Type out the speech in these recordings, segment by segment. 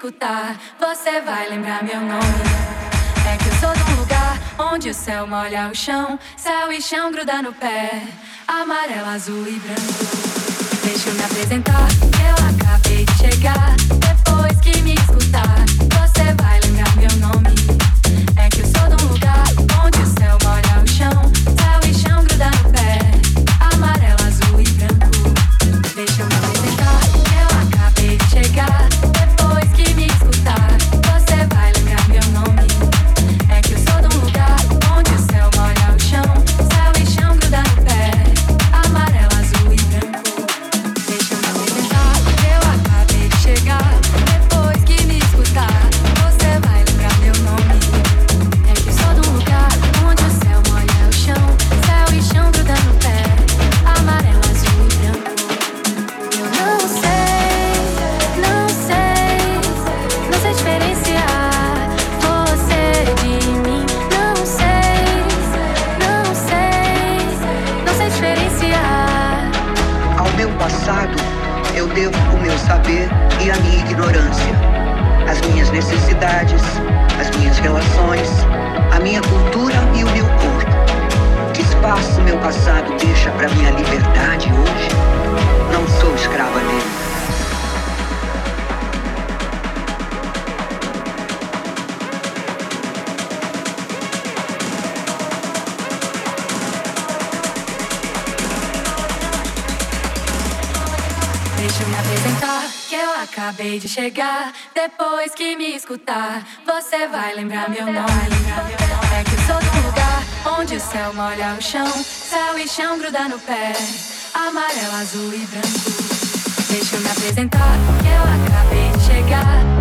escutar, você vai lembrar meu nome. É que eu sou de um lugar onde o céu molha o chão, céu e chão gruda no pé, amarelo, azul e branco. Deixa eu me apresentar, eu acabei de chegar, depois que me escutar. escutar, você vai lembrar meu nome. É que eu sou do lugar onde o céu molha o chão, céu e chão gruda no pé, amarelo, azul e branco. Deixa eu me apresentar, que eu acabei de chegar.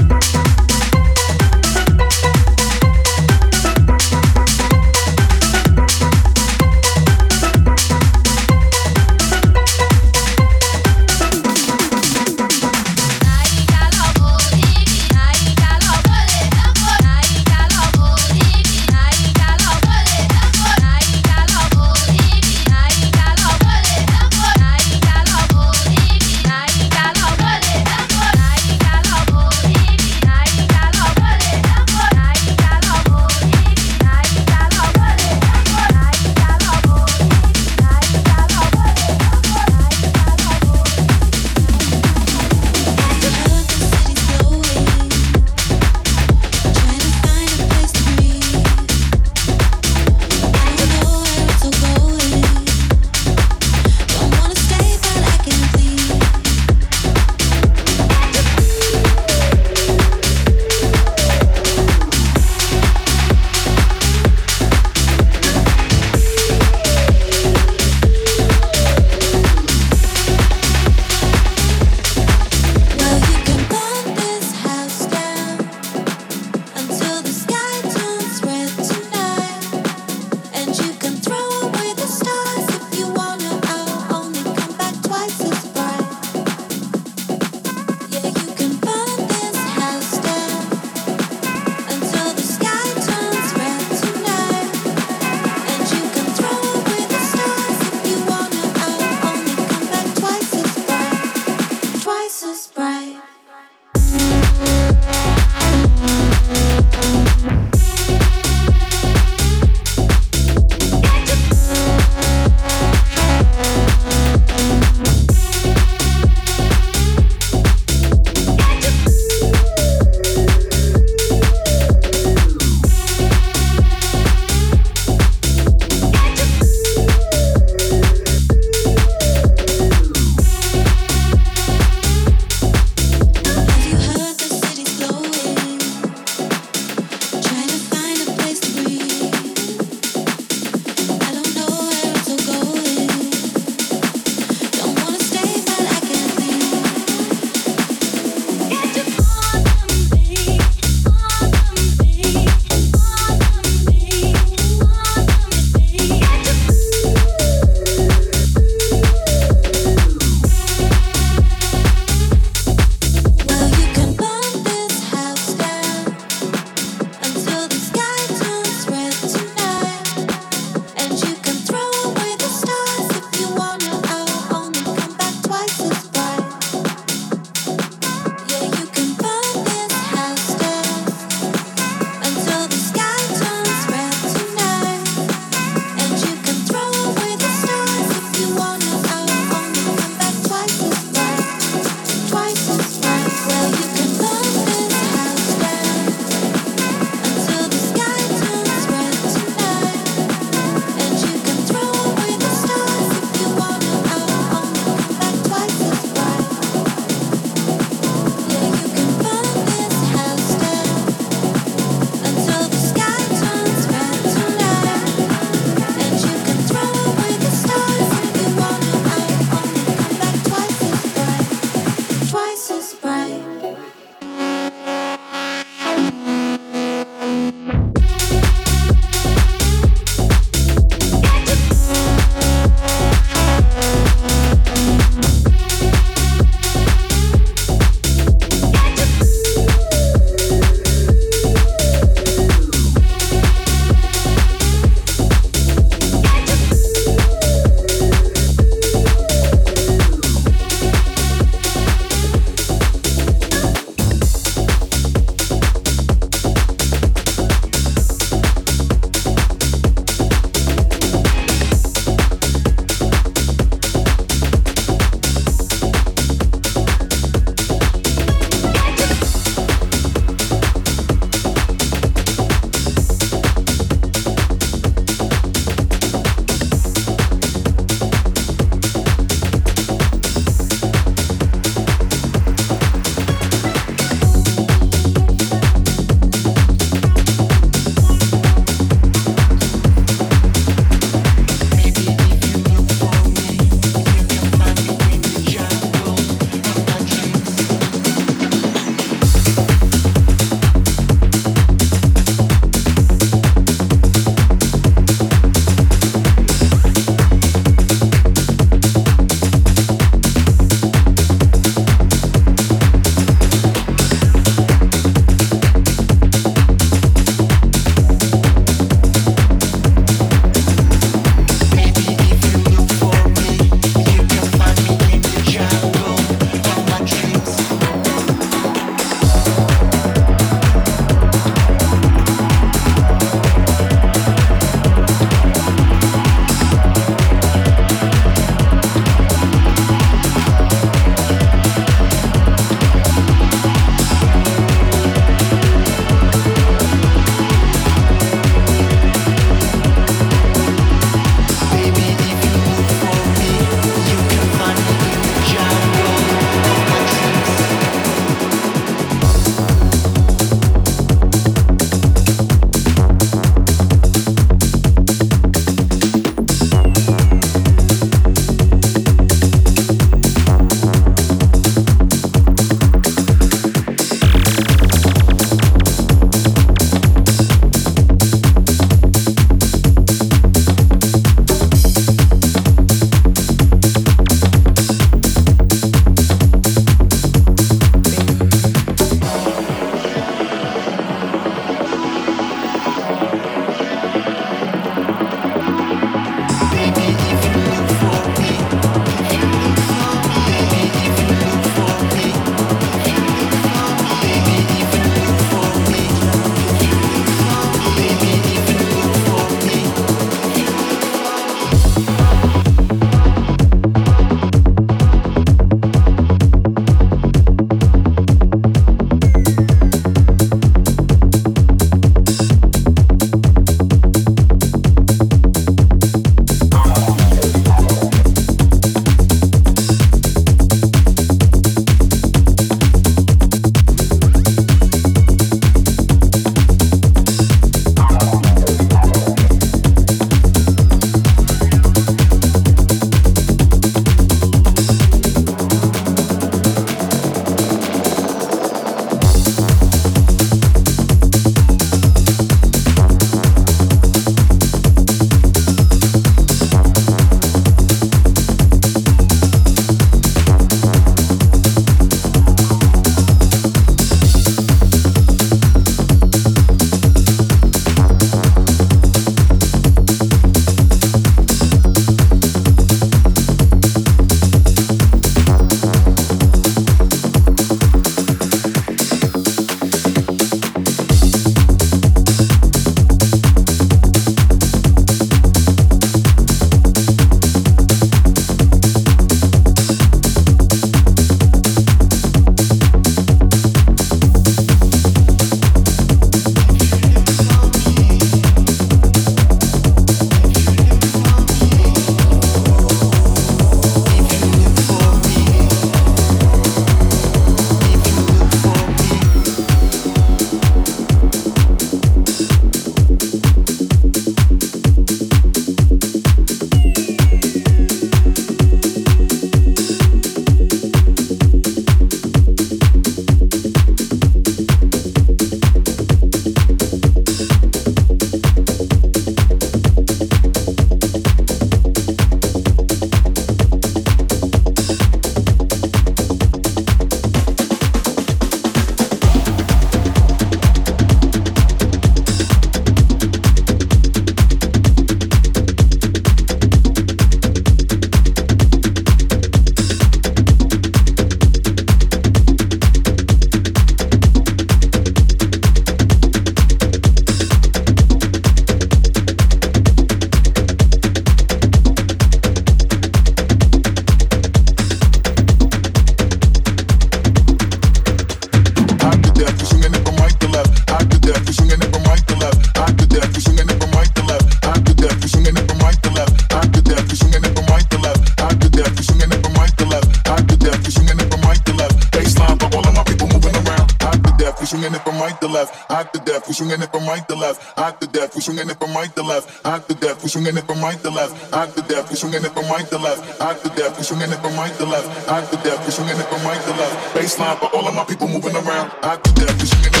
swinging it from right to left, out to death. We swinging it from right to left, out to death. We swinging it from right to left. Baseline for all of my people moving around, out to death. We swinging it.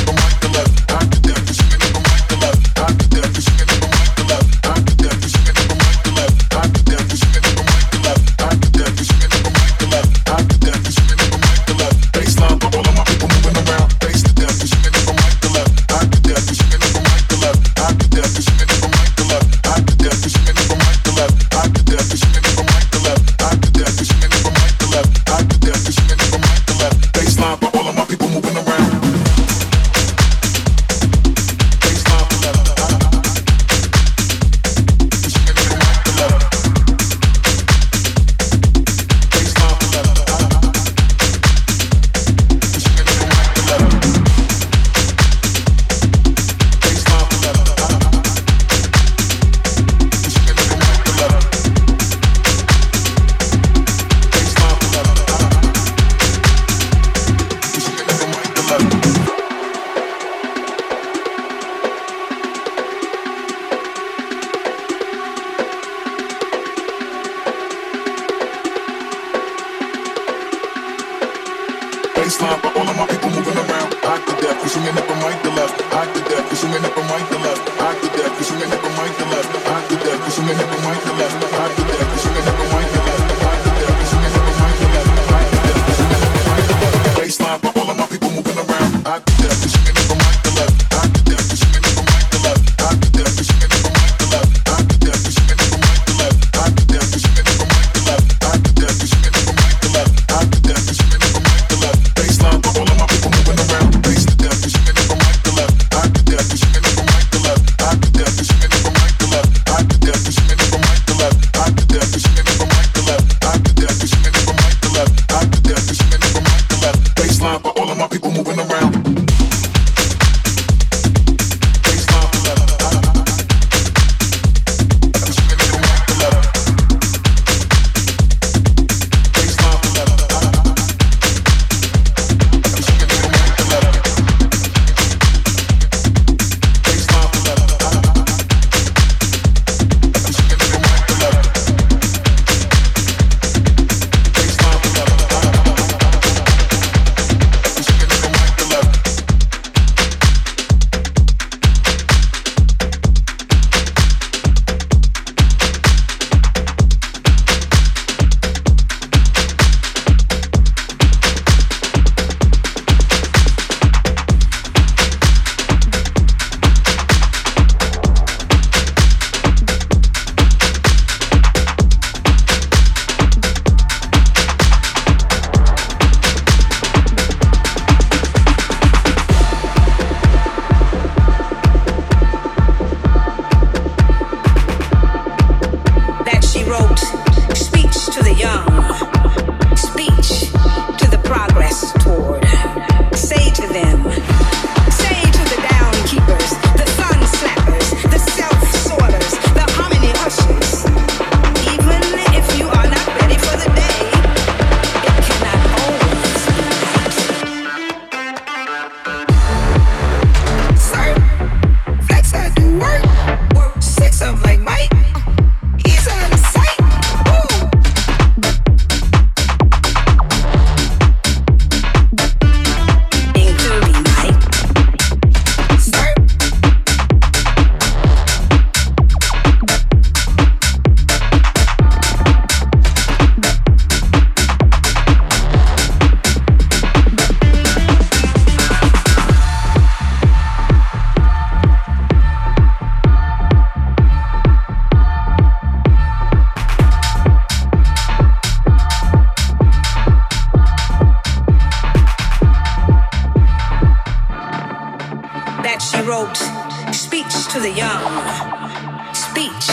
the young, speech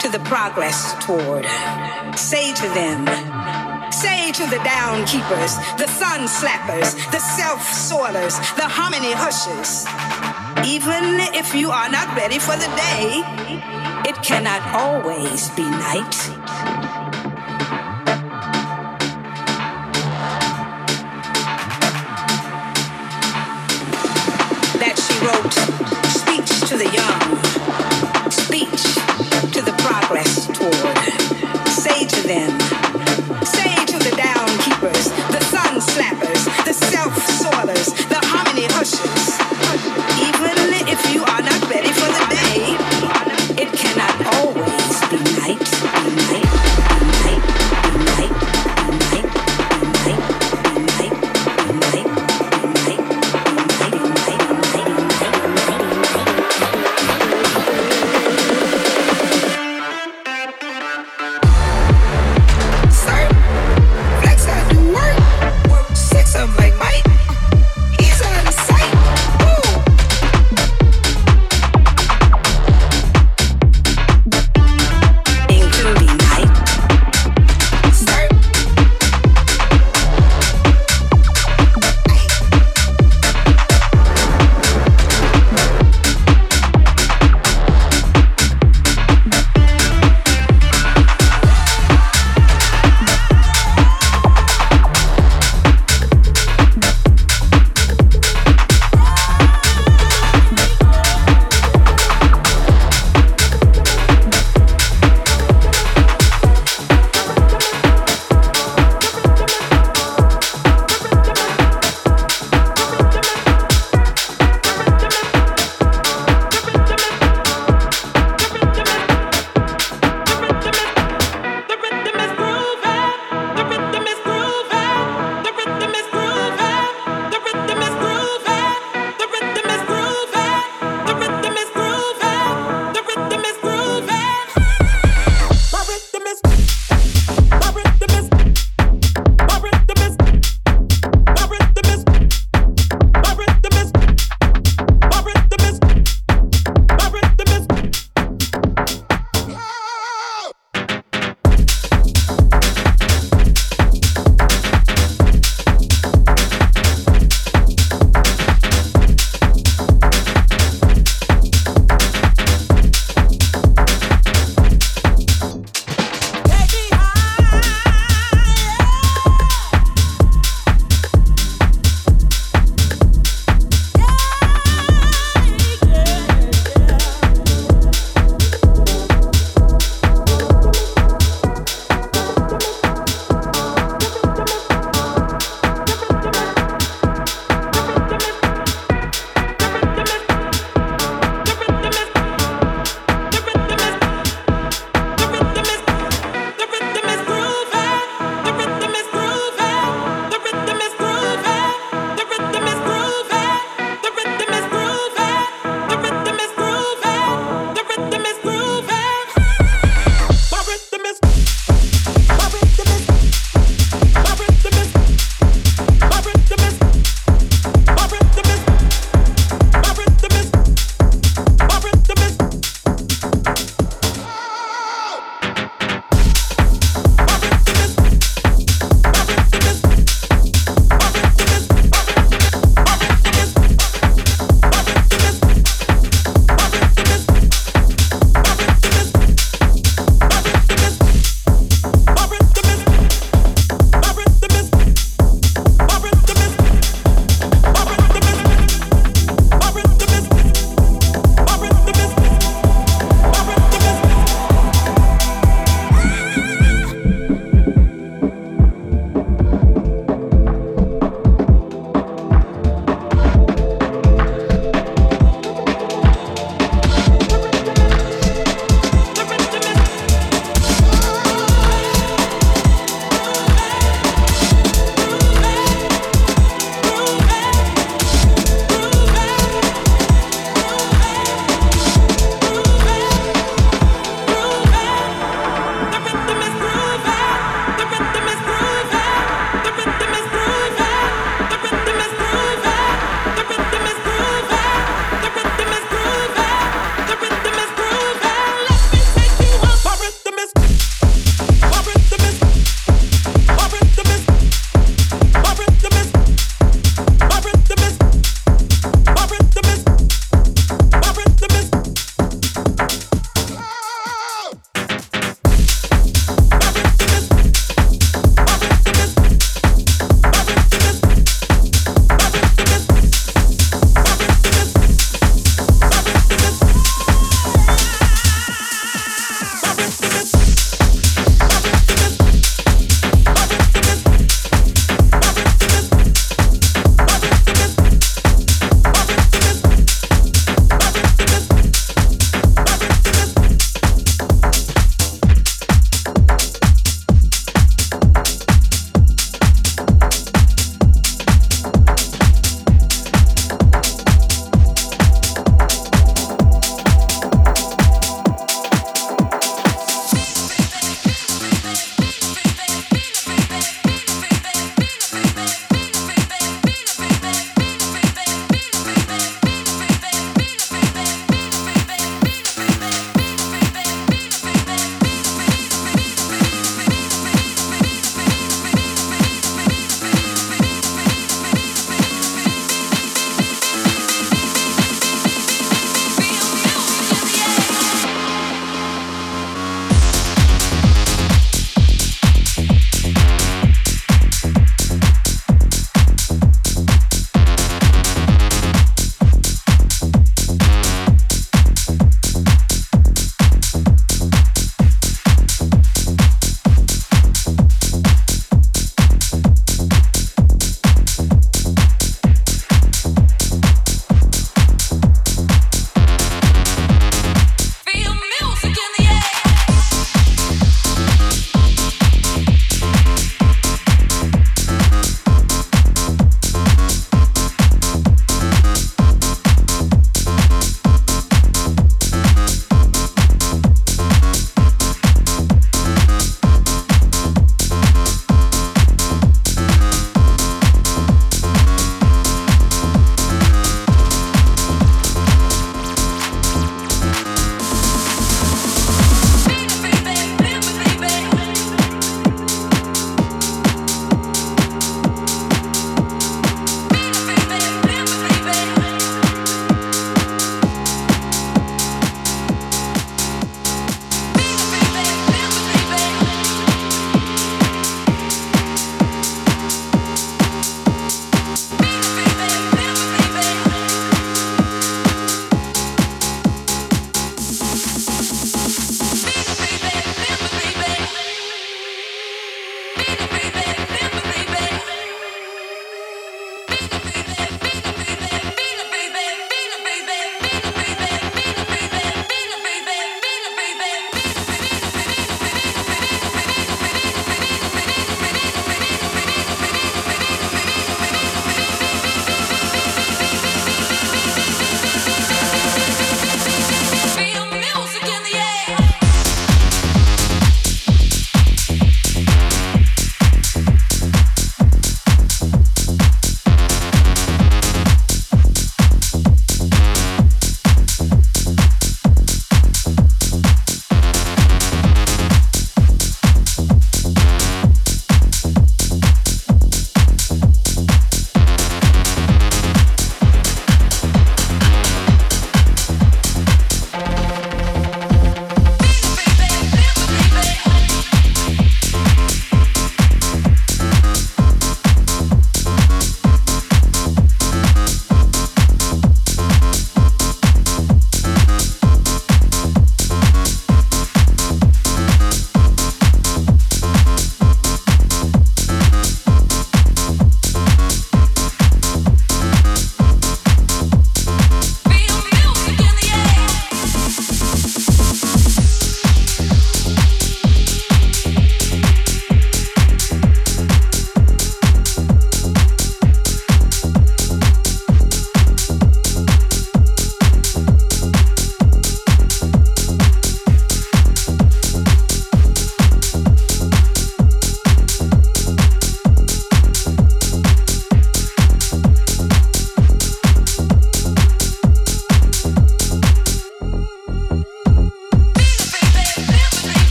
to the progress toward. Say to them, say to the down keepers, the sun slappers, the self soilers, the hominy hushers. Even if you are not ready for the day, it cannot always be night. wrote to the young, speech to the progress toward. Say to them,